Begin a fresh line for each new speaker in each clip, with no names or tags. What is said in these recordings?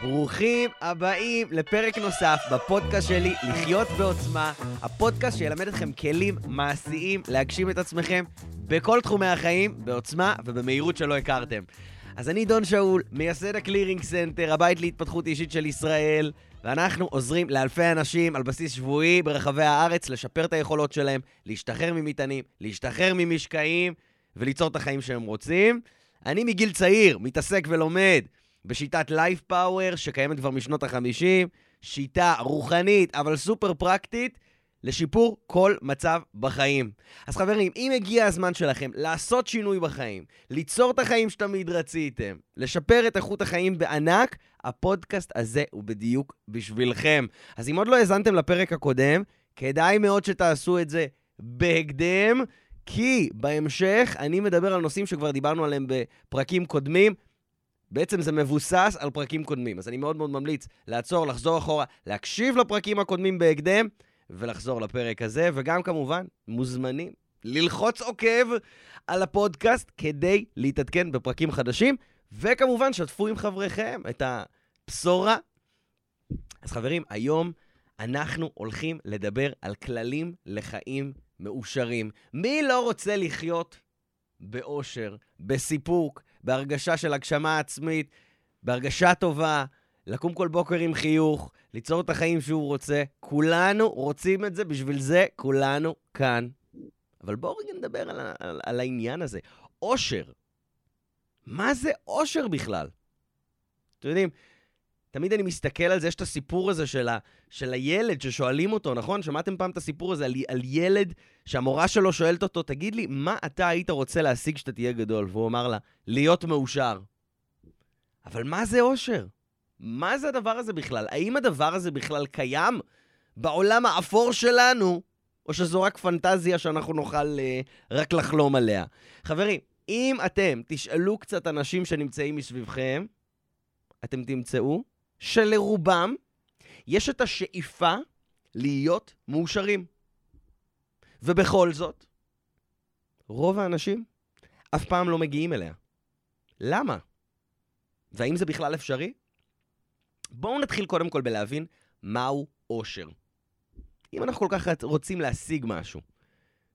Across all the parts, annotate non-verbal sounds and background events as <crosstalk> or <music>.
ברוכים הבאים לפרק נוסף בפודקאסט שלי, לחיות בעוצמה, הפודקאסט שילמד אתכם כלים מעשיים להגשים את עצמכם בכל תחומי החיים, בעוצמה ובמהירות שלא הכרתם. אז אני דון שאול, מייסד ה Clearing Center, הבית להתפתחות אישית של ישראל, ואנחנו עוזרים לאלפי אנשים על בסיס שבועי ברחבי הארץ לשפר את היכולות שלהם, להשתחרר ממטענים, להשתחרר ממשקעים וליצור את החיים שהם רוצים. אני מגיל צעיר מתעסק ולומד בשיטת לייף פאוור, שקיימת כבר משנות ה-50, שיטה רוחנית, אבל סופר פרקטית, לשיפור כל מצב בחיים. אז חברים, אם הגיע הזמן שלכם לעשות שינוי בחיים, ליצור את החיים שתמיד רציתם, לשפר את איכות החיים בענק, הפודקאסט הזה הוא בדיוק בשבילכם. אז אם עוד לא האזנתם לפרק הקודם, כדאי מאוד שתעשו את זה בהקדם, כי בהמשך אני מדבר על נושאים שכבר דיברנו עליהם בפרקים קודמים. בעצם זה מבוסס על פרקים קודמים. אז אני מאוד מאוד ממליץ לעצור, לחזור אחורה, להקשיב לפרקים הקודמים בהקדם, ולחזור לפרק הזה, וגם כמובן, מוזמנים ללחוץ עוקב על הפודקאסט כדי להתעדכן בפרקים חדשים, וכמובן, שתפו עם חבריכם את הבשורה. אז חברים, היום אנחנו הולכים לדבר על כללים לחיים מאושרים. מי לא רוצה לחיות באושר, בסיפוק, בהרגשה של הגשמה עצמית, בהרגשה טובה, לקום כל בוקר עם חיוך, ליצור את החיים שהוא רוצה. כולנו רוצים את זה, בשביל זה כולנו כאן. אבל בואו רגע נדבר על, על, על העניין הזה. אושר. מה זה אושר בכלל? אתם יודעים, תמיד אני מסתכל על זה, יש את הסיפור הזה של, ה, של הילד ששואלים אותו, נכון? שמעתם פעם את הסיפור הזה על, על ילד שהמורה שלו שואלת אותו, תגיד לי, מה אתה היית רוצה להשיג כשאתה תהיה גדול? והוא אמר לה, להיות מאושר. אבל מה זה אושר? מה זה הדבר הזה בכלל? האם הדבר הזה בכלל קיים בעולם האפור שלנו, או שזו רק פנטזיה שאנחנו נוכל uh, רק לחלום עליה? חברים, אם אתם תשאלו קצת אנשים שנמצאים מסביבכם, אתם תמצאו שלרובם יש את השאיפה להיות מאושרים. ובכל זאת, רוב האנשים אף פעם לא מגיעים אליה. למה? והאם זה בכלל אפשרי? בואו נתחיל קודם כל בלהבין מהו אושר. אם אנחנו כל כך רוצים להשיג משהו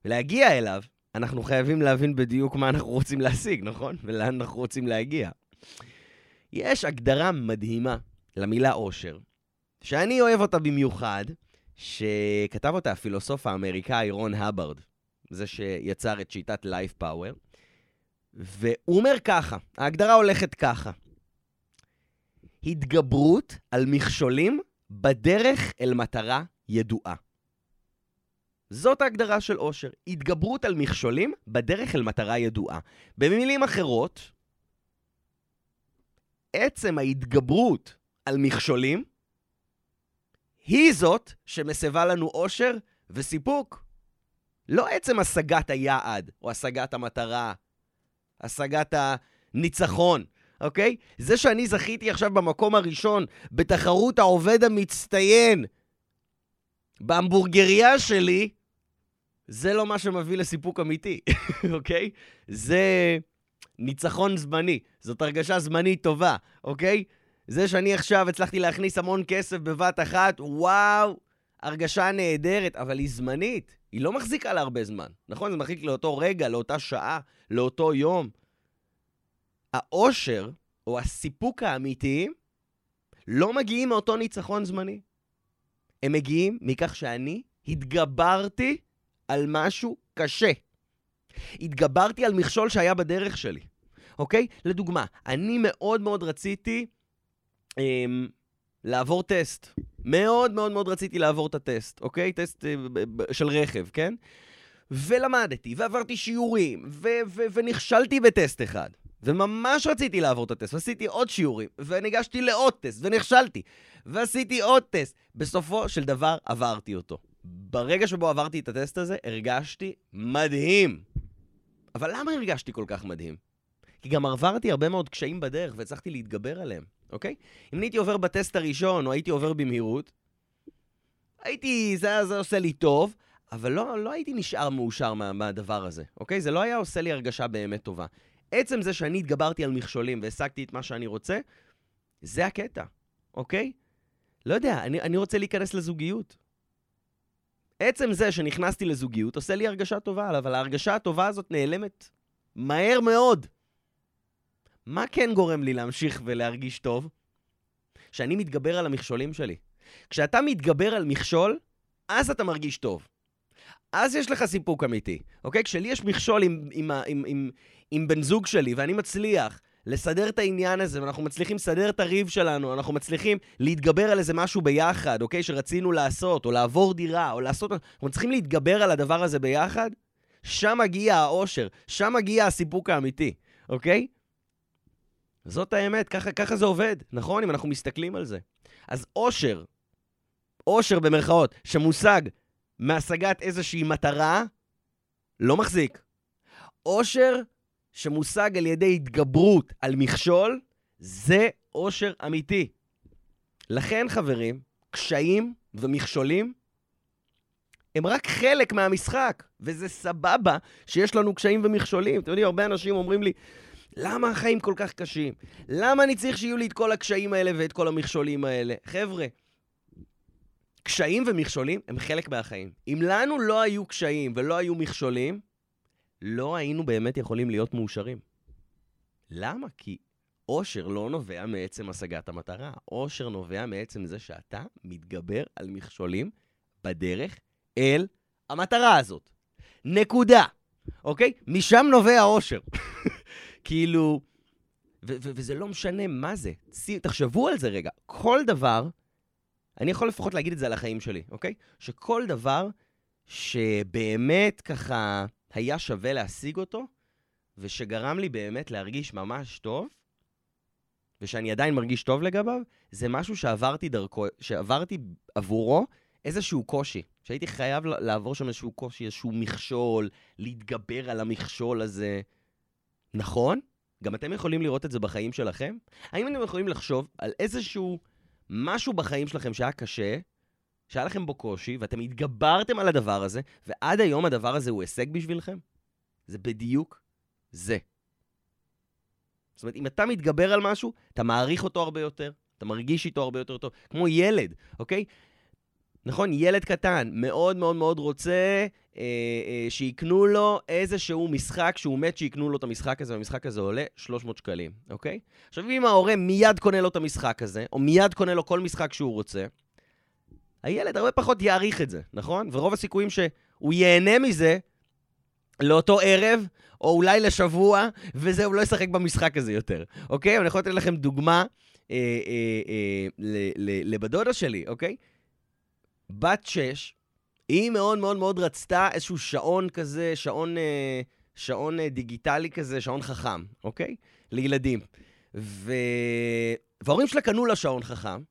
ולהגיע אליו, אנחנו חייבים להבין בדיוק מה אנחנו רוצים להשיג, נכון? ולאן אנחנו רוצים להגיע. יש הגדרה מדהימה למילה אושר, שאני אוהב אותה במיוחד, שכתב אותה הפילוסוף האמריקאי רון הברד, זה שיצר את שיטת לייף פאוור, והוא אומר ככה, ההגדרה הולכת ככה: התגברות על מכשולים בדרך אל מטרה ידועה. זאת ההגדרה של אושר, התגברות על מכשולים בדרך אל מטרה ידועה. במילים אחרות, עצם ההתגברות על מכשולים היא זאת שמסבה לנו אושר וסיפוק. לא עצם השגת היעד או השגת המטרה, השגת הניצחון, אוקיי? זה שאני זכיתי עכשיו במקום הראשון בתחרות העובד המצטיין בהמבורגריה שלי, זה לא מה שמביא לסיפוק אמיתי, <laughs> אוקיי? זה ניצחון זמני, זאת הרגשה זמנית טובה, אוקיי? זה שאני עכשיו הצלחתי להכניס המון כסף בבת אחת, וואו, הרגשה נהדרת, אבל היא זמנית. היא לא מחזיקה לה הרבה זמן, נכון? זה מחזיק לאותו רגע, לאותה שעה, לאותו יום. האושר, או הסיפוק האמיתי, לא מגיעים מאותו ניצחון זמני. הם מגיעים מכך שאני התגברתי על משהו קשה. התגברתי על מכשול שהיה בדרך שלי, אוקיי? לדוגמה, אני מאוד מאוד רציתי לעבור טסט. מאוד מאוד מאוד רציתי לעבור את הטסט, אוקיי? טסט אה, של רכב, כן? ולמדתי, ועברתי שיעורים, ו- ו- ונכשלתי בטסט אחד. וממש רציתי לעבור את הטסט, ועשיתי עוד שיעורים, וניגשתי לעוד טסט, ונכשלתי, ועשיתי עוד טסט. בסופו של דבר עברתי אותו. ברגע שבו עברתי את הטסט הזה, הרגשתי מדהים. אבל למה הרגשתי כל כך מדהים? כי גם עברתי הרבה מאוד קשיים בדרך והצלחתי להתגבר עליהם, אוקיי? אם הייתי עובר בטסט הראשון, או הייתי עובר במהירות, הייתי, זה, זה עושה לי טוב, אבל לא, לא הייתי נשאר מאושר מה, מהדבר הזה, אוקיי? זה לא היה עושה לי הרגשה באמת טובה. עצם זה שאני התגברתי על מכשולים והשגתי את מה שאני רוצה, זה הקטע. אוקיי? לא יודע, אני, אני רוצה להיכנס לזוגיות. עצם זה שנכנסתי לזוגיות עושה לי הרגשה טובה, אבל ההרגשה הטובה הזאת נעלמת מהר מאוד. מה כן גורם לי להמשיך ולהרגיש טוב? שאני מתגבר על המכשולים שלי. כשאתה מתגבר על מכשול, אז אתה מרגיש טוב. אז יש לך סיפוק אמיתי, אוקיי? כשלי יש מכשול עם, עם, עם, עם, עם בן זוג שלי ואני מצליח לסדר את העניין הזה, ואנחנו מצליחים לסדר את הריב שלנו, אנחנו מצליחים להתגבר על איזה משהו ביחד, אוקיי? שרצינו לעשות, או לעבור דירה, או לעשות... אנחנו צריכים להתגבר על הדבר הזה ביחד, שם מגיע האושר, שם מגיע הסיפוק האמיתי, אוקיי? זאת האמת, ככה, ככה זה עובד, נכון? אם אנחנו מסתכלים על זה. אז אושר, אושר במרכאות, שמושג מהשגת איזושהי מטרה, לא מחזיק. אושר שמושג על ידי התגברות על מכשול, זה אושר אמיתי. לכן, חברים, קשיים ומכשולים הם רק חלק מהמשחק, וזה סבבה שיש לנו קשיים ומכשולים. אתם יודעים, הרבה אנשים אומרים לי, למה החיים כל כך קשים? למה אני צריך שיהיו לי את כל הקשיים האלה ואת כל המכשולים האלה? חבר'ה, קשיים ומכשולים הם חלק מהחיים. אם לנו לא היו קשיים ולא היו מכשולים, לא היינו באמת יכולים להיות מאושרים. למה? כי אושר לא נובע מעצם השגת המטרה. אושר נובע מעצם זה שאתה מתגבר על מכשולים בדרך אל המטרה הזאת. נקודה. אוקיי? משם נובע אושר. <laughs> כאילו... וזה לא משנה מה זה. תחשבו על זה רגע. כל דבר, אני יכול לפחות להגיד את זה על החיים שלי, אוקיי? שכל דבר שבאמת ככה היה שווה להשיג אותו, ושגרם לי באמת להרגיש ממש טוב, ושאני עדיין מרגיש טוב לגביו, זה משהו שעברתי דרכו, שעברתי עבורו איזשהו קושי. שהייתי חייב לעבור שם איזשהו קושי, איזשהו מכשול, להתגבר על המכשול הזה. נכון? גם אתם יכולים לראות את זה בחיים שלכם? האם אתם יכולים לחשוב על איזשהו משהו בחיים שלכם שהיה קשה, שהיה לכם בו קושי, ואתם התגברתם על הדבר הזה, ועד היום הדבר הזה הוא הישג בשבילכם? זה בדיוק זה. זאת אומרת, אם אתה מתגבר על משהו, אתה מעריך אותו הרבה יותר, אתה מרגיש איתו הרבה יותר טוב. כמו ילד, אוקיי? נכון, ילד קטן מאוד מאוד מאוד רוצה אה, אה, שיקנו לו איזשהו משחק שהוא מת שיקנו לו את המשחק הזה, והמשחק הזה עולה 300 שקלים, אוקיי? עכשיו, אם ההורה מיד קונה לו את המשחק הזה, או מיד קונה לו כל משחק שהוא רוצה, הילד הרבה פחות יעריך את זה, נכון? ורוב הסיכויים שהוא ייהנה מזה לאותו ערב, או אולי לשבוע, וזהו, לא ישחק במשחק הזה יותר, אוקיי? אני יכול לתת לכם דוגמה אה, אה, אה, לבדודה שלי, אוקיי? בת שש, היא מאוד מאוד מאוד רצתה איזשהו שעון כזה, שעון, אה, שעון אה, דיגיטלי כזה, שעון חכם, אוקיי? לילדים. ו... וההורים שלה קנו לה שעון חכם,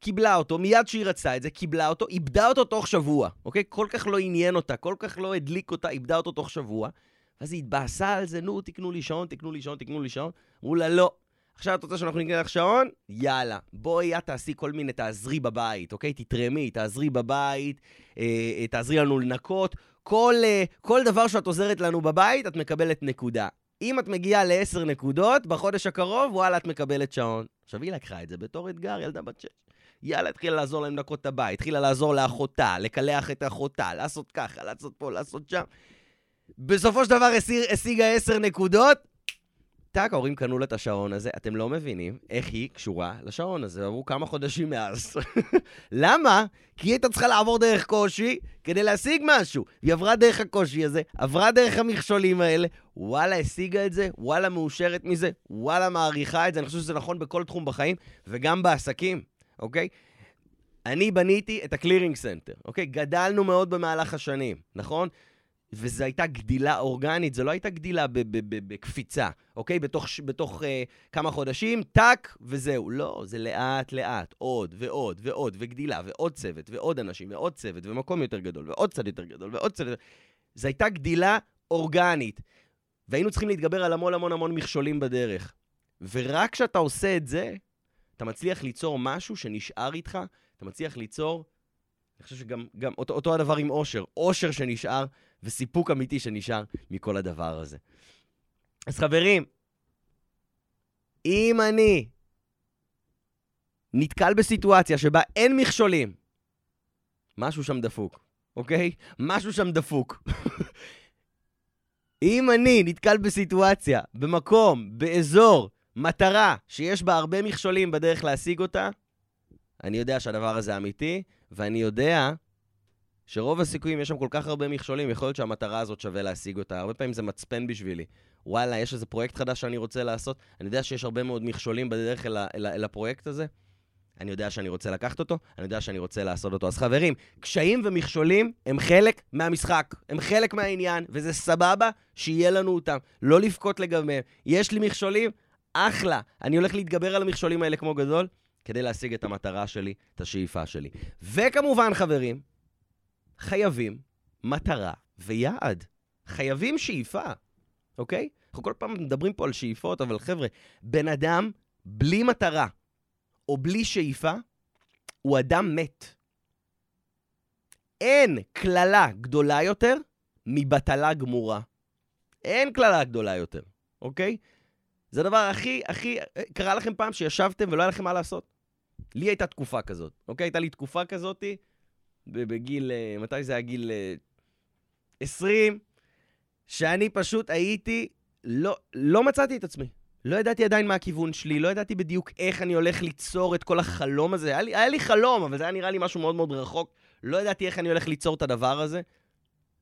קיבלה אותו, מיד שהיא רצתה את זה, קיבלה אותו, איבדה אותו תוך שבוע, אוקיי? כל כך לא עניין אותה, כל כך לא הדליק אותה, איבדה אותו תוך שבוע. ואז היא התבאסה על זה, נו, תקנו לי שעון, תקנו לי שעון, תקנו לי שעון. אמרו לה, לא. עכשיו את רוצה שאנחנו נקנה לך שעון? יאללה. בואי את תעשי כל מיני, תעזרי בבית, אוקיי? תתרמי, תעזרי בבית, אה, אה, תעזרי לנו לנקות. כל, אה, כל דבר שאת עוזרת לנו בבית, את מקבלת נקודה. אם את מגיעה לעשר נקודות, בחודש הקרוב, וואלה, את מקבלת שעון. עכשיו, היא לקחה את זה בתור אתגר, ילדה בת שש. יאללה, התחילה לעזור להם לנקות את הבית, התחילה לעזור לאחותה, לקלח את אחותה, לעשות ככה, לעשות פה, לעשות שם. בסופו של דבר השיגה עשר נקודות, טאק, ההורים קנו לה את השעון הזה, אתם לא מבינים איך היא קשורה לשעון הזה, עברו כמה חודשים מאז. <laughs> למה? כי היא הייתה צריכה לעבור דרך קושי כדי להשיג משהו. היא עברה דרך הקושי הזה, עברה דרך המכשולים האלה, וואלה, השיגה את זה, וואלה, מאושרת מזה, וואלה, מעריכה את זה. אני חושב שזה נכון בכל תחום בחיים, וגם בעסקים, אוקיי? אני בניתי את ה Clearing Center, אוקיי? גדלנו מאוד במהלך השנים, נכון? וזו הייתה גדילה אורגנית, זו לא הייתה גדילה בקפיצה, אוקיי? בתוך, בתוך uh, כמה חודשים, טאק, וזהו. לא, זה לאט-לאט, עוד ועוד ועוד, וגדילה, ועוד צוות, ועוד אנשים, ועוד צוות, ומקום יותר גדול, ועוד צד יותר גדול, ועוד צד... זו הייתה גדילה אורגנית. והיינו צריכים להתגבר על המון המון המון מכשולים בדרך. ורק כשאתה עושה את זה, אתה מצליח ליצור משהו שנשאר איתך, אתה מצליח ליצור, אני חושב שגם גם אותו, אותו הדבר עם אושר, אושר שנשאר וסיפוק אמיתי שנשאר מכל הדבר הזה. אז חברים, אם אני נתקל בסיטואציה שבה אין מכשולים, משהו שם דפוק, אוקיי? משהו שם דפוק. <laughs> אם אני נתקל בסיטואציה, במקום, באזור, מטרה, שיש בה הרבה מכשולים בדרך להשיג אותה, אני יודע שהדבר הזה אמיתי, ואני יודע שרוב הסיכויים, יש שם כל כך הרבה מכשולים, יכול להיות שהמטרה הזאת שווה להשיג אותה. הרבה פעמים זה מצפן בשבילי. וואלה, יש איזה פרויקט חדש שאני רוצה לעשות, אני יודע שיש הרבה מאוד מכשולים בדרך אל, אל, אל הפרויקט הזה. אני יודע שאני רוצה לקחת אותו, אני יודע שאני רוצה לעשות אותו. אז חברים, קשיים ומכשולים הם חלק מהמשחק, הם חלק מהעניין, וזה סבבה שיהיה לנו אותם. לא לבכות לגביהם. יש לי מכשולים? אחלה. אני הולך להתגבר על המכשולים האלה כמו גדול, כדי להשיג את המטרה שלי, את השאיפה שלי. וכמובן, חברים, חייבים מטרה ויעד. חייבים שאיפה, אוקיי? אנחנו כל פעם מדברים פה על שאיפות, אבל חבר'ה, בן אדם בלי מטרה או בלי שאיפה, הוא אדם מת. אין קללה גדולה יותר מבטלה גמורה. אין קללה גדולה יותר, אוקיי? זה הדבר הכי, הכי... קרה לכם פעם שישבתם ולא היה לכם מה לעשות? לי הייתה תקופה כזאת, אוקיי? הייתה לי תקופה כזאתי בגיל... אה, מתי זה היה גיל 20? אה, שאני פשוט הייתי... לא, לא מצאתי את עצמי. לא ידעתי עדיין מה הכיוון שלי, לא ידעתי בדיוק איך אני הולך ליצור את כל החלום הזה. היה לי, היה לי חלום, אבל זה היה נראה לי משהו מאוד מאוד רחוק. לא ידעתי איך אני הולך ליצור את הדבר הזה.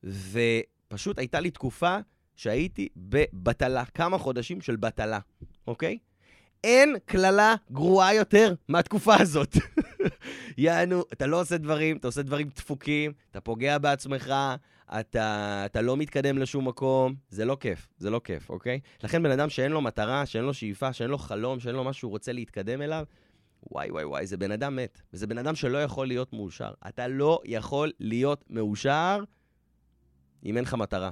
ופשוט הייתה לי תקופה שהייתי בבטלה, כמה חודשים של בטלה, אוקיי? אין קללה גרועה יותר מהתקופה הזאת. <laughs> יענו, אתה לא עושה דברים, אתה עושה דברים דפוקים, אתה פוגע בעצמך, אתה, אתה לא מתקדם לשום מקום, זה לא כיף, זה לא כיף, אוקיי? לכן בן אדם שאין לו מטרה, שאין לו שאיפה, שאין לו חלום, שאין לו משהו שהוא רוצה להתקדם אליו, וואי וואי וואי, זה בן אדם מת. וזה בן אדם שלא יכול להיות מאושר. אתה לא יכול להיות מאושר אם אין לך מטרה.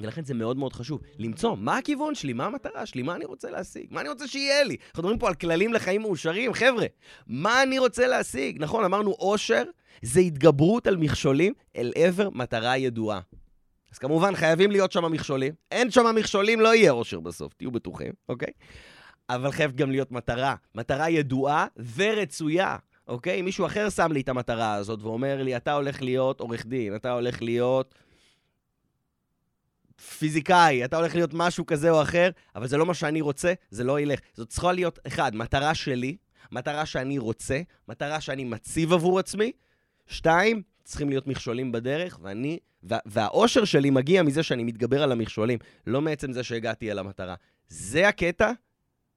ולכן זה מאוד מאוד חשוב למצוא מה הכיוון שלי, מה המטרה שלי, מה אני רוצה להשיג, מה אני רוצה שיהיה לי. אנחנו מדברים פה על כללים לחיים מאושרים, חבר'ה, מה אני רוצה להשיג? נכון, אמרנו אושר זה התגברות על מכשולים אל עבר מטרה ידועה. אז כמובן, חייבים להיות שם מכשולים. אין שם מכשולים, לא יהיה אושר בסוף, תהיו בטוחים, אוקיי? אבל חייב גם להיות מטרה. מטרה ידועה ורצויה, אוקיי? מישהו אחר שם לי את המטרה הזאת ואומר לי, אתה הולך להיות עורך דין, אתה הולך להיות... פיזיקאי, אתה הולך להיות משהו כזה או אחר, אבל זה לא מה שאני רוצה, זה לא ילך. זאת צריכה להיות, אחד, מטרה שלי, מטרה שאני רוצה, מטרה שאני מציב עבור עצמי. שתיים, צריכים להיות מכשולים בדרך, ואני, וה, והאושר שלי מגיע מזה שאני מתגבר על המכשולים, לא מעצם זה שהגעתי אל המטרה. זה הקטע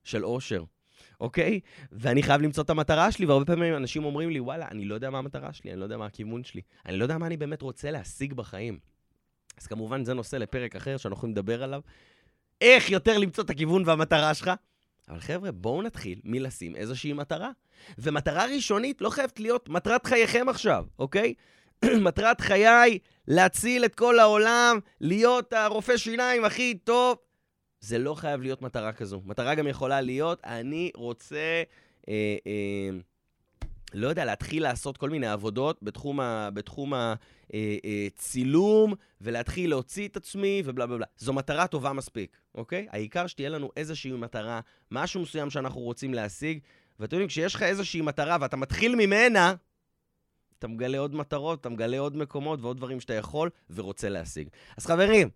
של אושר, אוקיי? ואני חייב למצוא את המטרה שלי, והרבה פעמים אנשים אומרים לי, וואלה, אני לא יודע מה המטרה שלי, אני לא יודע מה הכיוון שלי, אני לא יודע מה אני באמת רוצה להשיג בחיים. אז כמובן זה נושא לפרק אחר שאנחנו יכולים לדבר עליו. איך יותר למצוא את הכיוון והמטרה שלך. אבל חבר'ה, בואו נתחיל מלשים איזושהי מטרה. ומטרה ראשונית לא חייבת להיות מטרת חייכם עכשיו, אוקיי? <clears throat> מטרת חיי, להציל את כל העולם, להיות הרופא שיניים הכי טוב. זה לא חייב להיות מטרה כזו. מטרה גם יכולה להיות, אני רוצה... אה, אה, לא יודע, להתחיל לעשות כל מיני עבודות בתחום, ה, בתחום הצילום, אה, אה, ולהתחיל להוציא את עצמי, ובלה בלה בלה. זו מטרה טובה מספיק, אוקיי? העיקר שתהיה לנו איזושהי מטרה, משהו מסוים שאנחנו רוצים להשיג, ואתם יודעים, כשיש לך איזושהי מטרה ואתה מתחיל ממנה, אתה מגלה עוד מטרות, אתה מגלה עוד מקומות ועוד דברים שאתה יכול ורוצה להשיג. אז חברים,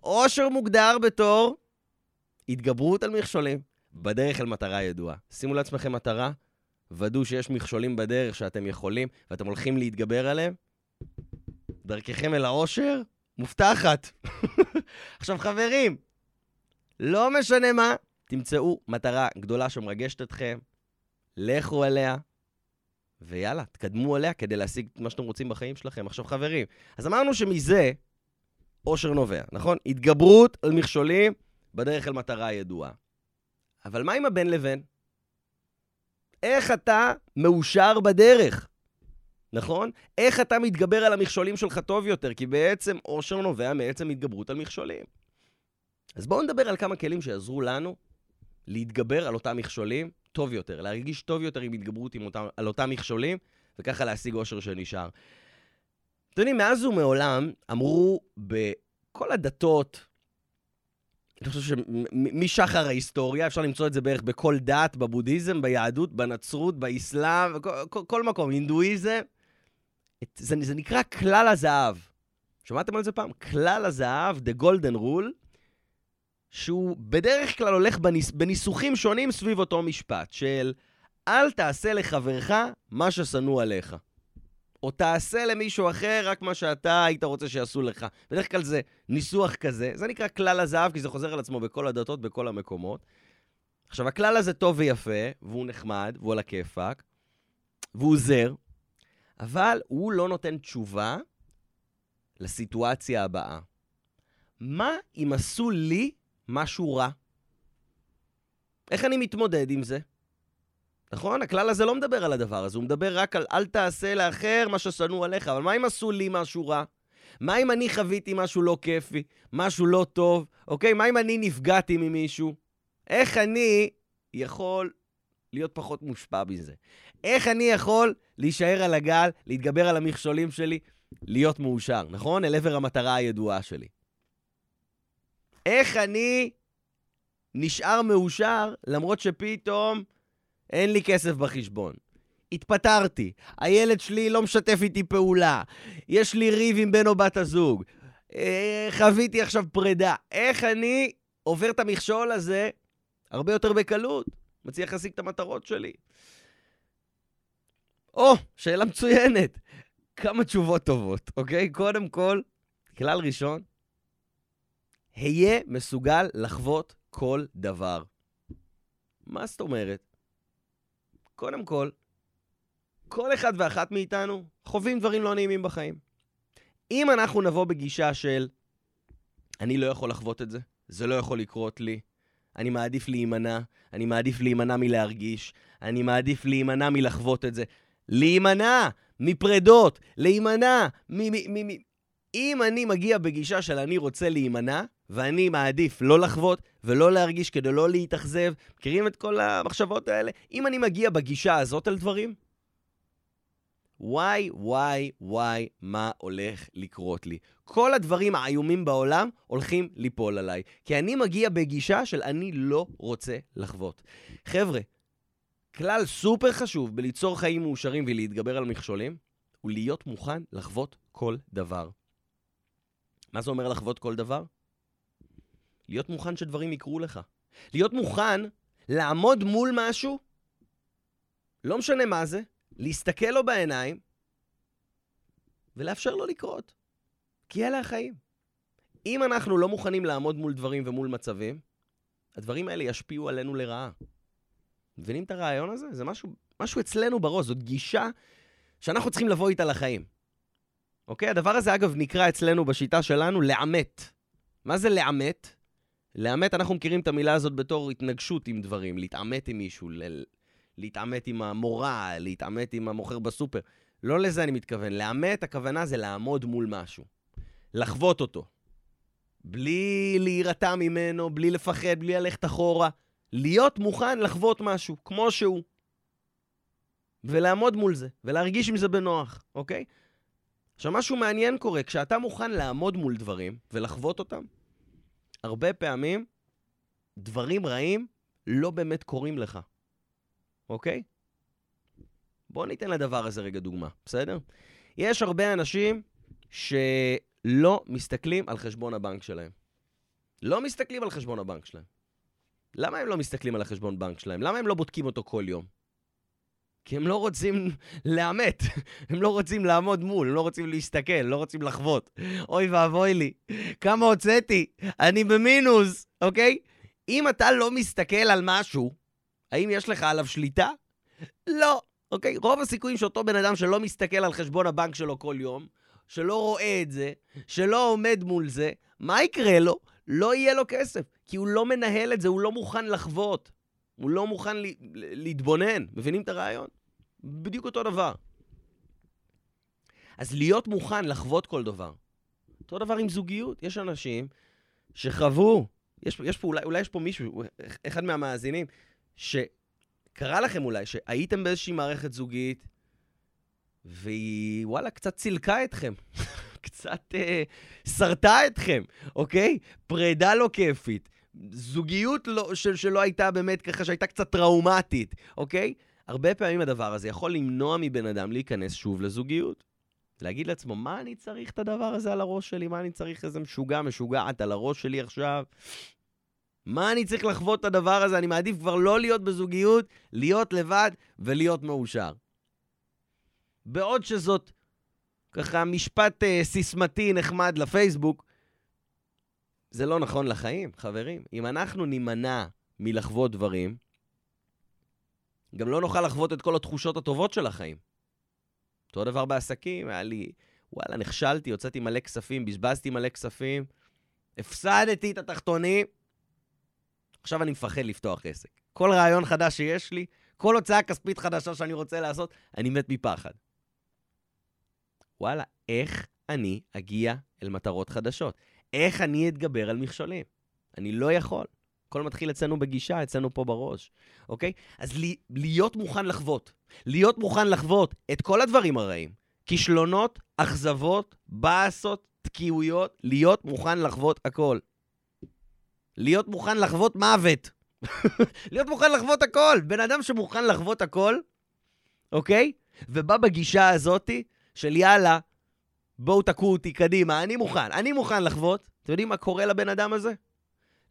עושר מוגדר בתור התגברות על מכשולים בדרך אל מטרה ידועה. שימו לעצמכם מטרה, ודאו שיש מכשולים בדרך שאתם יכולים ואתם הולכים להתגבר עליהם, דרככם אל העושר מובטחת. <laughs> עכשיו, חברים, לא משנה מה, תמצאו מטרה גדולה שמרגשת אתכם, לכו עליה, ויאללה, תקדמו עליה כדי להשיג את מה שאתם רוצים בחיים שלכם. עכשיו, חברים, אז אמרנו שמזה עושר נובע, נכון? התגברות על מכשולים בדרך אל מטרה ידועה. אבל מה עם הבן לבן? איך אתה מאושר בדרך, נכון? איך אתה מתגבר על המכשולים שלך טוב יותר, כי בעצם אושר נובע מעצם התגברות על מכשולים. אז בואו נדבר על כמה כלים שיעזרו לנו להתגבר על אותם מכשולים טוב יותר, להרגיש טוב יותר עם התגברות עם אותם, על אותם מכשולים, וככה להשיג אושר שנשאר. אתם יודעים, מאז ומעולם אמרו בכל הדתות, אני חושב שמשחר ההיסטוריה, אפשר למצוא את זה בערך בכל דת, בבודהיזם, ביהדות, בנצרות, באסלאם, כל, כל, כל מקום, הינדואיזם. זה, זה נקרא כלל הזהב. שמעתם על זה פעם? כלל הזהב, The Golden Rule, שהוא בדרך כלל הולך בניס, בניסוחים שונים סביב אותו משפט, של אל תעשה לחברך מה ששנוא עליך. או תעשה למישהו אחר רק מה שאתה היית רוצה שיעשו לך. בדרך כלל זה ניסוח כזה, זה נקרא כלל הזהב, כי זה חוזר על עצמו בכל הדתות, בכל המקומות. עכשיו, הכלל הזה טוב ויפה, והוא נחמד, והוא על הכיפאק, והוא עוזר, אבל הוא לא נותן תשובה לסיטואציה הבאה. מה אם עשו לי משהו רע? איך אני מתמודד עם זה? נכון? הכלל הזה לא מדבר על הדבר הזה, הוא מדבר רק על אל תעשה לאחר מה ששנוא עליך. אבל מה אם עשו לי משהו רע? מה אם אני חוויתי משהו לא כיפי, משהו לא טוב, אוקיי? מה אם אני נפגעתי ממישהו? איך אני יכול להיות פחות מושפע מזה? איך אני יכול להישאר על הגל, להתגבר על המכשולים שלי, להיות מאושר, נכון? אל עבר המטרה הידועה שלי. איך אני נשאר מאושר למרות שפתאום אין לי כסף בחשבון. התפטרתי, הילד שלי לא משתף איתי פעולה, יש לי ריב עם בן או בת הזוג, אה, חוויתי עכשיו פרידה. איך אני עובר את המכשול הזה הרבה יותר בקלות, מצליח להשיג את המטרות שלי? או, שאלה מצוינת. כמה תשובות טובות, אוקיי? קודם כל, כלל ראשון, היה מסוגל לחוות כל דבר. מה זאת אומרת? קודם כל, כל אחד ואחת מאיתנו חווים דברים לא נעימים בחיים. אם אנחנו נבוא בגישה של אני לא יכול לחוות את זה, זה לא יכול לקרות לי, אני מעדיף להימנע, אני מעדיף להימנע מלהרגיש, אני מעדיף להימנע מלחוות את זה. להימנע מפרדות, להימנע מ... מ, מ, מ אם אני מגיע בגישה של אני רוצה להימנע, ואני מעדיף לא לחוות ולא להרגיש כדי לא להתאכזב, מכירים את כל המחשבות האלה? אם אני מגיע בגישה הזאת על דברים, וואי, וואי, וואי, מה הולך לקרות לי? כל הדברים האיומים בעולם הולכים ליפול עליי. כי אני מגיע בגישה של אני לא רוצה לחוות. חבר'ה, כלל סופר חשוב בליצור חיים מאושרים ולהתגבר על מכשולים, הוא להיות מוכן לחוות כל דבר. מה זה אומר לחוות כל דבר? להיות מוכן שדברים יקרו לך. להיות מוכן לעמוד מול משהו, לא משנה מה זה, להסתכל לו בעיניים ולאפשר לו לקרות. כי אלה החיים. אם אנחנו לא מוכנים לעמוד מול דברים ומול מצבים, הדברים האלה ישפיעו עלינו לרעה. מבינים את הרעיון הזה? זה משהו, משהו אצלנו בראש, זאת גישה שאנחנו צריכים לבוא איתה לחיים. אוקיי? הדבר הזה, אגב, נקרא אצלנו בשיטה שלנו לעמת. מה זה לעמת? לעמת, אנחנו מכירים את המילה הזאת בתור התנגשות עם דברים, להתעמת עם מישהו, ל- להתעמת עם המורה, להתעמת עם המוכר בסופר. לא לזה אני מתכוון. לעמת, הכוונה זה לעמוד מול משהו. לחוות אותו. בלי להירתע ממנו, בלי לפחד, בלי ללכת אחורה. להיות מוכן לחוות משהו, כמו שהוא. ולעמוד מול זה, ולהרגיש עם זה בנוח, אוקיי? עכשיו, משהו מעניין קורה, כשאתה מוכן לעמוד מול דברים ולחוות אותם, הרבה פעמים דברים רעים לא באמת קורים לך, אוקיי? בואו ניתן לדבר הזה רגע דוגמה, בסדר? יש הרבה אנשים שלא מסתכלים על חשבון הבנק שלהם. לא מסתכלים על חשבון הבנק שלהם. למה הם לא מסתכלים על החשבון בנק שלהם? למה הם לא בודקים אותו כל יום? כי הם לא רוצים <laughs> לאמת, הם לא רוצים לעמוד מול, הם לא רוצים להסתכל, לא רוצים לחוות. אוי ואבוי לי, כמה הוצאתי, אני במינוס, אוקיי? אם אתה לא מסתכל על משהו, האם יש לך עליו שליטה? לא, אוקיי? רוב הסיכויים שאותו בן אדם שלא מסתכל על חשבון הבנק שלו כל יום, שלא רואה את זה, שלא עומד מול זה, מה יקרה לו? לא יהיה לו כסף, כי הוא לא מנהל את זה, הוא לא מוכן לחוות. הוא לא מוכן להתבונן. מבינים את הרעיון? בדיוק אותו דבר. אז להיות מוכן לחוות כל דבר. אותו דבר עם זוגיות. יש אנשים שחוו, יש, יש פה, אולי, אולי יש פה מישהו, אחד מהמאזינים, שקרה לכם אולי, שהייתם באיזושהי מערכת זוגית, והיא, וואלה, קצת צילקה אתכם. <laughs> קצת אה, סרטה אתכם, אוקיי? פרידה לא כיפית. זוגיות לא, של, שלא הייתה באמת ככה, שהייתה קצת טראומטית, אוקיי? הרבה פעמים הדבר הזה יכול למנוע מבן אדם להיכנס שוב לזוגיות. להגיד לעצמו, מה אני צריך את הדבר הזה על הראש שלי? מה אני צריך איזה משוגע, משוגעת על הראש שלי עכשיו? מה אני צריך לחוות את הדבר הזה? אני מעדיף כבר לא להיות בזוגיות, להיות לבד ולהיות מאושר. בעוד שזאת ככה משפט אה, סיסמתי נחמד לפייסבוק, זה לא נכון לחיים, חברים. אם אנחנו נימנע מלחוות דברים, גם לא נוכל לחוות את כל התחושות הטובות של החיים. אותו דבר בעסקים, היה לי, וואלה, נכשלתי, הוצאתי מלא כספים, בזבזתי מלא כספים, הפסדתי את התחתונים, עכשיו אני מפחד לפתוח עסק. כל רעיון חדש שיש לי, כל הוצאה כספית חדשה שאני רוצה לעשות, אני מת מפחד. וואלה, איך אני אגיע אל מטרות חדשות? איך אני אתגבר על מכשולים? אני לא יכול. הכל מתחיל אצלנו בגישה, אצלנו פה בראש, אוקיי? אז לי, להיות מוכן לחוות. להיות מוכן לחוות את כל הדברים הרעים. כישלונות, אכזבות, באסות, תקיעויות, להיות מוכן לחוות הכל. להיות מוכן לחוות מוות. <laughs> להיות מוכן לחוות הכל. בן אדם שמוכן לחוות הכל, אוקיי? ובא בגישה הזאתי של יאללה, בואו תקעו אותי קדימה, אני מוכן, אני מוכן לחוות. אתם יודעים מה קורה לבן אדם הזה?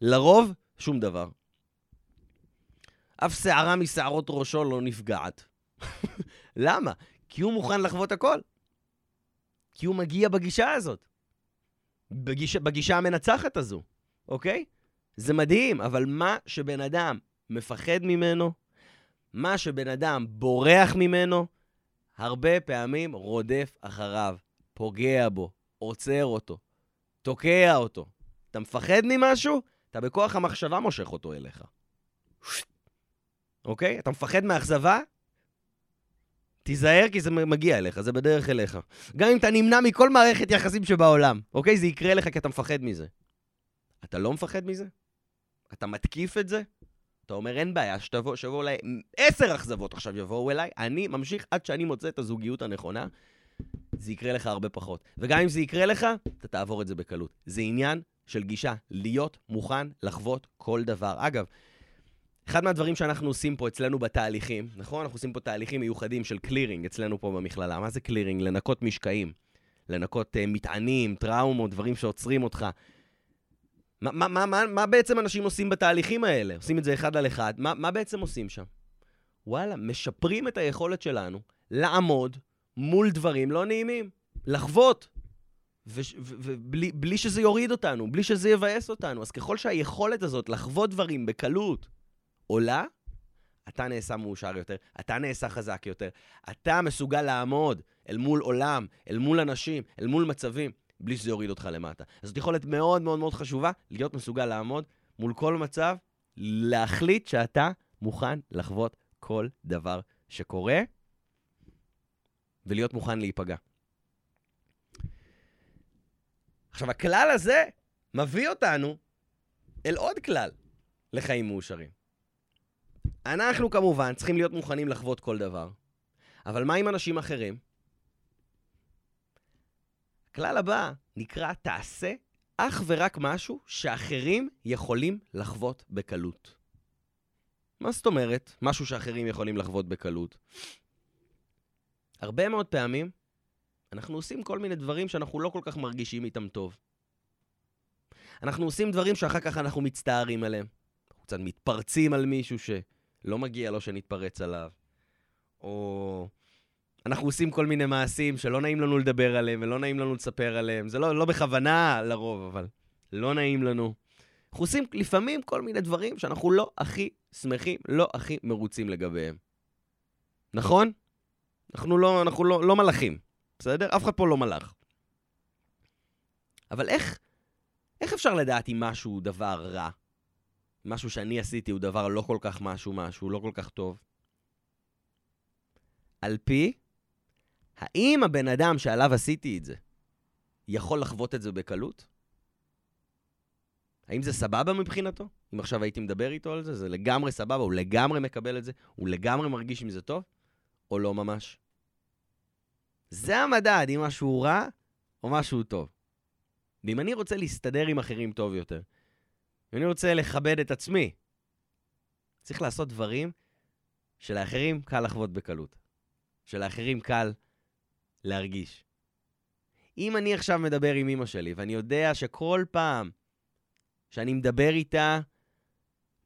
לרוב, שום דבר. אף שערה משערות ראשו לא נפגעת. <laughs> למה? כי הוא מוכן לחוות הכל. כי הוא מגיע בגישה הזאת. בגיש, בגישה המנצחת הזו, אוקיי? זה מדהים, אבל מה שבן אדם מפחד ממנו, מה שבן אדם בורח ממנו, הרבה פעמים רודף אחריו, פוגע בו, עוצר אותו, תוקע אותו. אתה מפחד ממשהו? אתה בכוח המחשבה מושך אותו אליך. אוקיי? אתה מפחד מאכזבה? תיזהר כי זה מגיע אליך, זה בדרך אליך. גם אם אתה נמנע מכל מערכת יחסים שבעולם, אוקיי? זה יקרה לך כי אתה מפחד מזה. אתה לא מפחד מזה? אתה מתקיף את זה? אתה אומר, אין בעיה, שתבוא, שיבואו אליי, עשר אכזבות עכשיו יבואו אליי, אני ממשיך עד שאני מוצא את הזוגיות הנכונה, זה יקרה לך הרבה פחות. וגם אם זה יקרה לך, אתה תעבור את זה בקלות. זה עניין של גישה, להיות מוכן לחוות כל דבר. אגב, אחד מהדברים שאנחנו עושים פה אצלנו בתהליכים, נכון? אנחנו עושים פה תהליכים מיוחדים של קלירינג אצלנו פה במכללה. מה זה קלירינג? לנקות משקעים. לנקות uh, מטענים, טראומות, דברים שעוצרים אותך. מה, מה, מה, מה, מה בעצם אנשים עושים בתהליכים האלה? עושים את זה אחד על אחד. מה, מה בעצם עושים שם? וואלה, משפרים את היכולת שלנו לעמוד מול דברים לא נעימים, לחוות, ובלי שזה יוריד אותנו, בלי שזה יבאס אותנו. אז ככל שהיכולת הזאת לחוות דברים בקלות עולה, אתה נעשה מאושר יותר, אתה נעשה חזק יותר, אתה מסוגל לעמוד אל מול עולם, אל מול אנשים, אל מול מצבים, בלי שזה יוריד אותך למטה. אז זאת יכולת מאוד מאוד מאוד חשובה, להיות מסוגל לעמוד מול כל מצב, להחליט שאתה מוכן לחוות כל דבר שקורה, ולהיות מוכן להיפגע. עכשיו, הכלל הזה מביא אותנו אל עוד כלל לחיים מאושרים. אנחנו כמובן צריכים להיות מוכנים לחוות כל דבר, אבל מה עם אנשים אחרים? הכלל הבא נקרא תעשה אך ורק משהו שאחרים יכולים לחוות בקלות. מה זאת אומרת? משהו שאחרים יכולים לחוות בקלות. הרבה מאוד פעמים אנחנו עושים כל מיני דברים שאנחנו לא כל כך מרגישים איתם טוב. אנחנו עושים דברים שאחר כך אנחנו מצטערים עליהם. אנחנו קצת מתפרצים על מישהו שלא מגיע לו שנתפרץ עליו. או אנחנו עושים כל מיני מעשים שלא נעים לנו לדבר עליהם ולא נעים לנו לספר עליהם. זה לא, לא בכוונה לרוב, אבל לא נעים לנו. אנחנו עושים לפעמים כל מיני דברים שאנחנו לא הכי שמחים, לא הכי מרוצים לגביהם. נכון? אנחנו לא, אנחנו לא, לא מלאכים, בסדר? אף אחד פה לא מלאך. אבל איך, איך אפשר לדעת אם משהו הוא דבר רע? משהו שאני עשיתי הוא דבר לא כל כך משהו משהו, לא כל כך טוב? על פי, האם הבן אדם שעליו עשיתי את זה יכול לחוות את זה בקלות? האם זה סבבה מבחינתו? אם עכשיו הייתי מדבר איתו על זה, זה לגמרי סבבה, הוא לגמרי מקבל את זה, הוא לגמרי מרגיש עם זה טוב? או לא ממש. זה המדד, אם משהו רע או משהו טוב. ואם אני רוצה להסתדר עם אחרים טוב יותר, אם אני רוצה לכבד את עצמי, צריך לעשות דברים שלאחרים קל לחוות בקלות. שלאחרים קל להרגיש. אם אני עכשיו מדבר עם אמא שלי, ואני יודע שכל פעם שאני מדבר איתה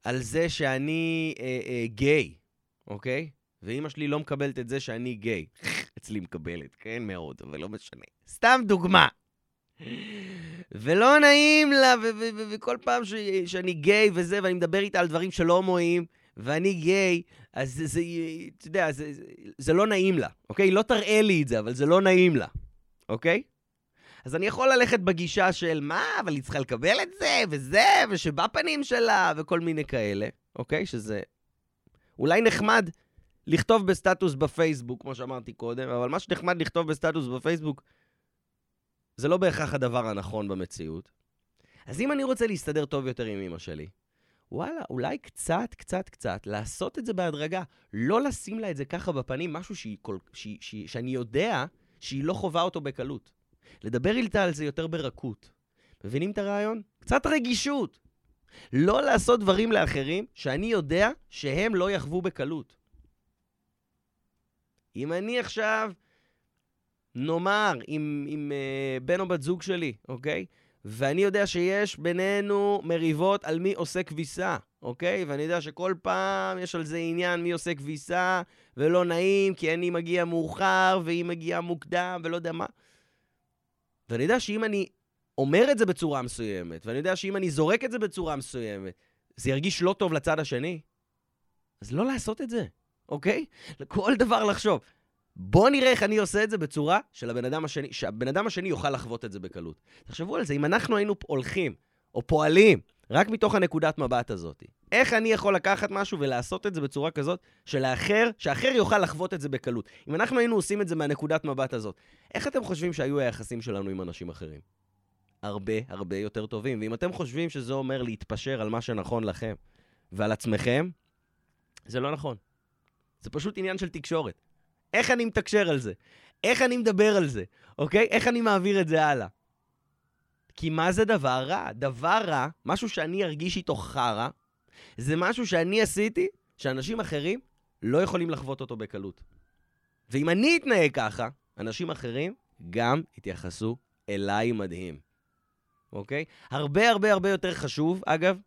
על זה שאני אה, אה, גיי, אוקיי? ואימא שלי לא מקבלת את זה שאני גיי. אצלי מקבלת, כן? מאוד, אבל לא משנה. סתם דוגמה. ולא נעים לה, וכל פעם ש- שאני גיי וזה, ואני מדבר איתה על דברים שלא הומואים, ואני גיי, אז זה, אתה יודע, זה, זה לא נעים לה, אוקיי? לא תראה לי את זה, אבל זה לא נעים לה, אוקיי? אז אני יכול ללכת בגישה של מה, אבל היא צריכה לקבל את זה, וזה, ושבפנים שלה, וכל מיני כאלה, אוקיי? שזה אולי נחמד לכתוב בסטטוס בפייסבוק, כמו שאמרתי קודם, אבל מה שנחמד לכתוב בסטטוס בפייסבוק, זה לא בהכרח הדבר הנכון במציאות. אז אם אני רוצה להסתדר טוב יותר עם אמא שלי, וואלה, אולי קצת, קצת, קצת, לעשות את זה בהדרגה. לא לשים לה את זה ככה בפנים, משהו שהיא כל, שהיא, שהיא, שאני יודע שהיא לא חווה אותו בקלות. לדבר איתה על זה יותר ברכות. מבינים את הרעיון? קצת רגישות. לא לעשות דברים לאחרים שאני יודע שהם לא יחוו בקלות. אם אני עכשיו, נאמר, עם, עם uh, בן או בת זוג שלי, אוקיי? ואני יודע שיש בינינו מריבות על מי עושה כביסה, אוקיי? ואני יודע שכל פעם יש על זה עניין מי עושה כביסה, ולא נעים, כי אני מגיע מאוחר, והיא מגיעה מוקדם, ולא יודע מה. ואני יודע שאם אני אומר את זה בצורה מסוימת, ואני יודע שאם אני זורק את זה בצורה מסוימת, זה ירגיש לא טוב לצד השני, אז לא לעשות את זה, אוקיי? כל דבר לחשוב. בואו נראה איך אני עושה את זה בצורה של הבן אדם השני, שהבן אדם השני יוכל לחוות את זה בקלות. תחשבו על זה, אם אנחנו היינו הולכים או פועלים רק מתוך הנקודת מבט הזאת, איך אני יכול לקחת משהו ולעשות את זה בצורה כזאת שלאחר, שאחר יוכל לחוות את זה בקלות? אם אנחנו היינו עושים את זה מהנקודת מבט הזאת, איך אתם חושבים שהיו היחסים שלנו עם אנשים אחרים? הרבה הרבה יותר טובים. ואם אתם חושבים שזה אומר להתפשר על מה שנכון לכם ועל עצמכם, זה לא נכון. זה פשוט עניין של תקשורת. איך אני מתקשר על זה? איך אני מדבר על זה, אוקיי? איך אני מעביר את זה הלאה? כי מה זה דבר רע? דבר רע, משהו שאני ארגיש איתו חרא, זה משהו שאני עשיתי, שאנשים אחרים לא יכולים לחוות אותו בקלות. ואם אני אתנהג ככה, אנשים אחרים גם יתייחסו אליי מדהים, אוקיי? הרבה הרבה הרבה יותר חשוב, אגב,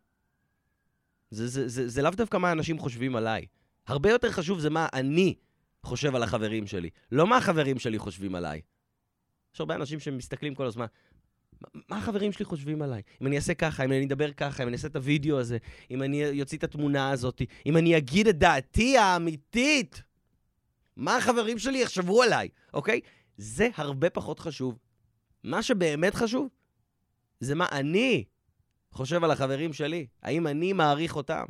זה, זה, זה, זה לאו דווקא מה אנשים חושבים עליי. הרבה יותר חשוב זה מה אני חושב על החברים שלי, לא מה החברים שלי חושבים עליי. יש הרבה אנשים שמסתכלים כל הזמן, מה החברים שלי חושבים עליי? אם אני אעשה ככה, אם אני אדבר ככה, אם אני אעשה את הוידאו הזה, אם אני אוציא את התמונה הזאת, אם אני אגיד את דעתי האמיתית, מה החברים שלי יחשבו עליי, אוקיי? זה הרבה פחות חשוב. מה שבאמת חשוב, זה מה אני חושב על החברים שלי. האם אני מעריך אותם?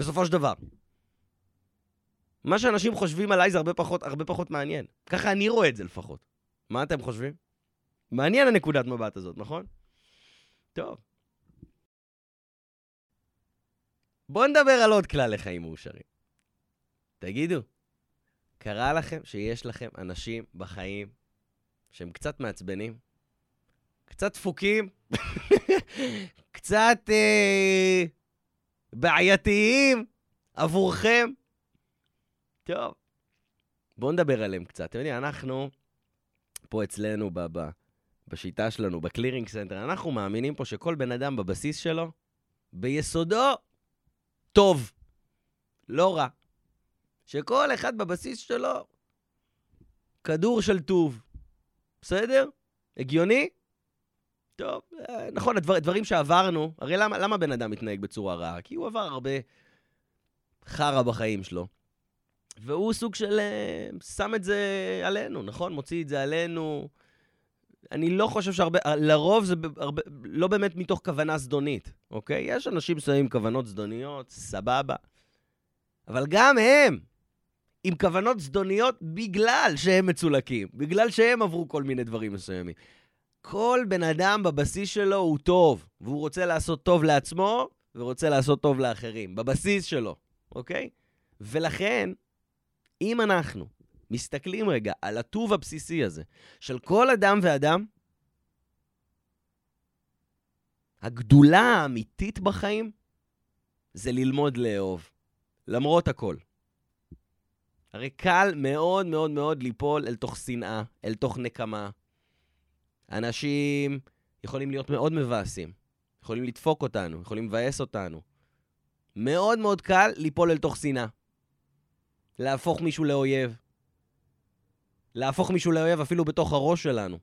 בסופו של דבר. מה שאנשים חושבים עליי זה הרבה פחות, הרבה פחות מעניין. ככה אני רואה את זה לפחות. מה אתם חושבים? מעניין הנקודת מבט הזאת, נכון? טוב. בואו נדבר על עוד כלל לחיים מאושרים. תגידו, קרה לכם שיש לכם אנשים בחיים שהם קצת מעצבנים? קצת דפוקים? <laughs> קצת אה, בעייתיים עבורכם? טוב, בואו נדבר עליהם קצת. אתם יודעים, אנחנו פה אצלנו, ב- ב- בשיטה שלנו, ב Clearing Center, אנחנו מאמינים פה שכל בן אדם בבסיס שלו, ביסודו, טוב, לא רע. שכל אחד בבסיס שלו, כדור של טוב. בסדר? הגיוני? טוב, אה, נכון, הדבר, דברים שעברנו, הרי למה, למה בן אדם מתנהג בצורה רעה? כי הוא עבר הרבה חרא בחיים שלו. והוא סוג של... אה, שם את זה עלינו, נכון? מוציא את זה עלינו. אני לא חושב שהרבה... לרוב זה הרבה, לא באמת מתוך כוונה זדונית, אוקיי? יש אנשים עם כוונות זדוניות, סבבה. אבל גם הם עם כוונות זדוניות בגלל שהם מצולקים, בגלל שהם עברו כל מיני דברים מסוימים. כל בן אדם בבסיס שלו הוא טוב, והוא רוצה לעשות טוב לעצמו, ורוצה לעשות טוב לאחרים, בבסיס שלו, אוקיי? ולכן, אם אנחנו מסתכלים רגע על הטוב הבסיסי הזה של כל אדם ואדם, הגדולה האמיתית בחיים זה ללמוד לאהוב, למרות הכל. הרי קל מאוד מאוד מאוד ליפול אל תוך שנאה, אל תוך נקמה. אנשים יכולים להיות מאוד מבאסים, יכולים לדפוק אותנו, יכולים לבאס אותנו. מאוד מאוד קל ליפול אל תוך שנאה. להפוך מישהו לאויב. להפוך מישהו לאויב אפילו בתוך הראש שלנו.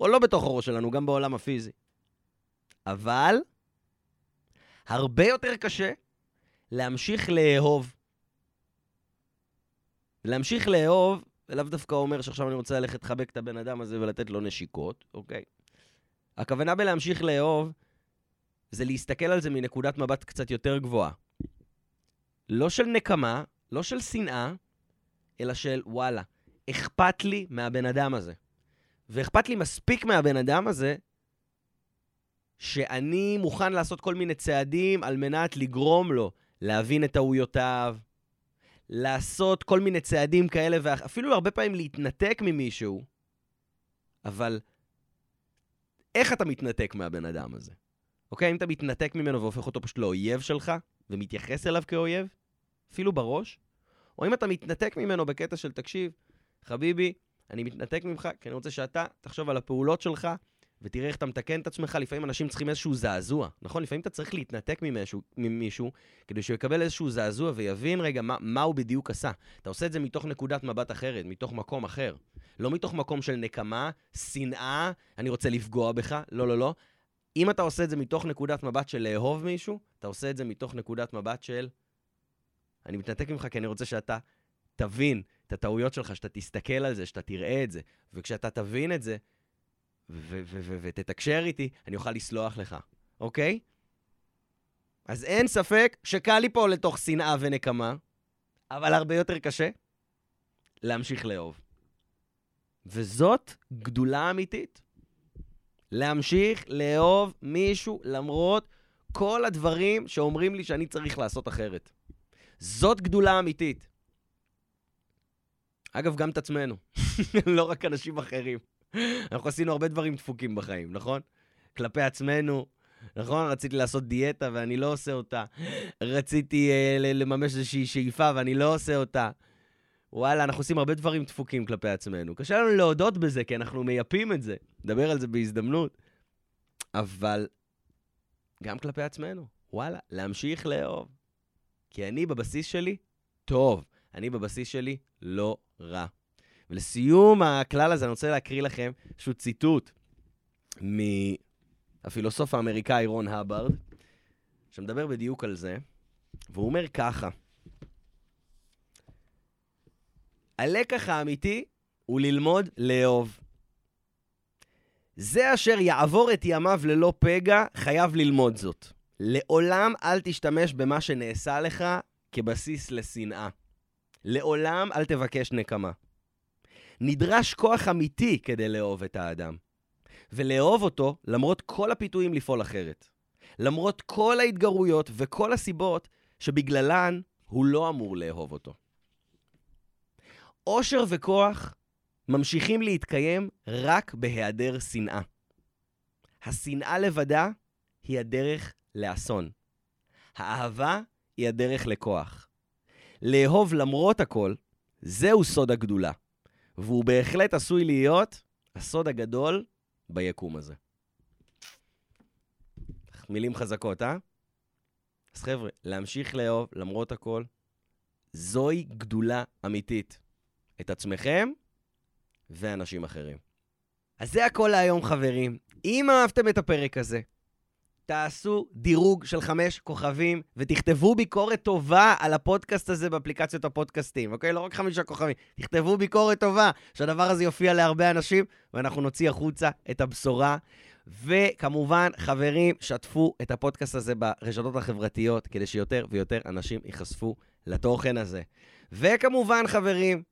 או לא בתוך הראש שלנו, גם בעולם הפיזי. אבל הרבה יותר קשה להמשיך לאהוב. להמשיך לאהוב, ולאו דווקא אומר שעכשיו אני רוצה ללכת לחבק את הבן אדם הזה ולתת לו נשיקות, אוקיי? הכוונה בלהמשיך לאהוב זה להסתכל על זה מנקודת מבט קצת יותר גבוהה. לא של נקמה, לא של שנאה, אלא של וואלה, אכפת לי מהבן אדם הזה. ואכפת לי מספיק מהבן אדם הזה, שאני מוכן לעשות כל מיני צעדים על מנת לגרום לו להבין את טעויותיו, לעשות כל מיני צעדים כאלה, ואפילו הרבה פעמים להתנתק ממישהו, אבל איך אתה מתנתק מהבן אדם הזה? אוקיי? אם אתה מתנתק ממנו והופך אותו פשוט לאויב שלך, ומתייחס אליו כאויב, אפילו בראש, או אם אתה מתנתק ממנו בקטע של, תקשיב, חביבי, אני מתנתק ממך, כי אני רוצה שאתה תחשוב על הפעולות שלך, ותראה איך אתה מתקן את עצמך. לפעמים אנשים צריכים איזשהו זעזוע, נכון? לפעמים אתה צריך להתנתק ממישהו, ממישהו כדי שהוא יקבל איזשהו זעזוע ויבין רגע מה, מה הוא בדיוק עשה. אתה עושה את זה מתוך נקודת מבט אחרת, מתוך מקום אחר. לא מתוך מקום של נקמה, שנאה, אני רוצה לפגוע בך, לא, לא, לא. אם אתה עושה את זה מתוך נקודת מבט של לאהוב מישהו, אתה עושה את זה מתוך נקודת מבט של אני מתנתק ממך כי אני רוצה שאתה תבין את הטעויות שלך, שאתה תסתכל על זה, שאתה תראה את זה. וכשאתה תבין את זה, ותתקשר איתי, אני אוכל לסלוח לך, אוקיי? אז אין ספק שקל ליפול לתוך שנאה ונקמה, אבל הרבה יותר קשה להמשיך לאהוב. וזאת גדולה אמיתית. להמשיך לאהוב מישהו למרות כל הדברים שאומרים לי שאני צריך לעשות אחרת. זאת גדולה אמיתית. אגב, גם את עצמנו, <laughs> לא רק אנשים אחרים. אנחנו עשינו הרבה דברים דפוקים בחיים, נכון? כלפי עצמנו, נכון? רציתי לעשות דיאטה ואני לא עושה אותה. רציתי uh, לממש איזושהי שאיפה ואני לא עושה אותה. וואלה, אנחנו עושים הרבה דברים דפוקים כלפי עצמנו. קשה לנו להודות בזה, כי אנחנו מייפים את זה. נדבר על זה בהזדמנות. אבל גם כלפי עצמנו, וואלה, להמשיך לאהוב. כי אני בבסיס שלי טוב, אני בבסיס שלי לא רע. ולסיום הכלל הזה, אני רוצה להקריא לכם איזשהו ציטוט מהפילוסוף האמריקאי רון הברד, שמדבר בדיוק על זה, והוא אומר ככה: הלקח האמיתי הוא ללמוד לאהוב. זה אשר יעבור את ימיו ללא פגע, חייב ללמוד זאת. לעולם אל תשתמש במה שנעשה לך כבסיס לשנאה. לעולם אל תבקש נקמה. נדרש כוח אמיתי כדי לאהוב את האדם. ולאהוב אותו למרות כל הפיתויים לפעול אחרת. למרות כל ההתגרויות וכל הסיבות שבגללן הוא לא אמור לאהוב אותו. עושר וכוח ממשיכים להתקיים רק בהיעדר שנאה. השנאה לבדה היא הדרך לאסון. האהבה היא הדרך לכוח. לאהוב למרות הכל, זהו סוד הגדולה. והוא בהחלט עשוי להיות הסוד הגדול ביקום הזה. מילים חזקות, אה? אז חבר'ה, להמשיך לאהוב למרות הכל, זוהי גדולה אמיתית. את עצמכם ואנשים אחרים. אז זה הכל להיום, חברים. אם אהבתם את הפרק הזה, תעשו דירוג של חמש כוכבים ותכתבו ביקורת טובה על הפודקאסט הזה באפליקציות הפודקאסטים, אוקיי? לא רק חמישה כוכבים, תכתבו ביקורת טובה, שהדבר הזה יופיע להרבה אנשים, ואנחנו נוציא החוצה את הבשורה. וכמובן, חברים, שתפו את הפודקאסט הזה ברשתות החברתיות, כדי שיותר ויותר אנשים ייחשפו לתוכן הזה. וכמובן, חברים,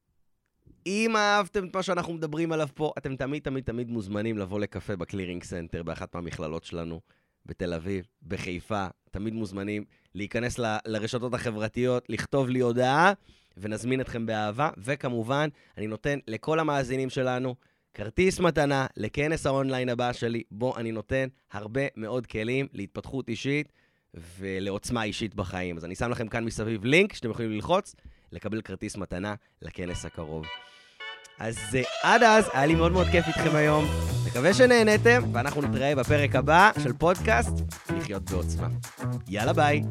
אם אהבתם את מה שאנחנו מדברים עליו פה, אתם תמיד תמיד תמיד מוזמנים לבוא לקפה ב Clearing Center באחת מהמכללות שלנו. בתל אביב, בחיפה, תמיד מוזמנים להיכנס ל, לרשתות החברתיות, לכתוב לי הודעה, ונזמין אתכם באהבה. וכמובן, אני נותן לכל המאזינים שלנו כרטיס מתנה לכנס האונליין הבא שלי, בו אני נותן הרבה מאוד כלים להתפתחות אישית ולעוצמה אישית בחיים. אז אני שם לכם כאן מסביב לינק שאתם יכולים ללחוץ, לקבל כרטיס מתנה לכנס הקרוב. אז uh, עד אז, היה לי מאוד מאוד כיף איתכם היום. מקווה שנהנתם, ואנחנו נתראה בפרק הבא של פודקאסט לחיות בעוצמה. יאללה ביי.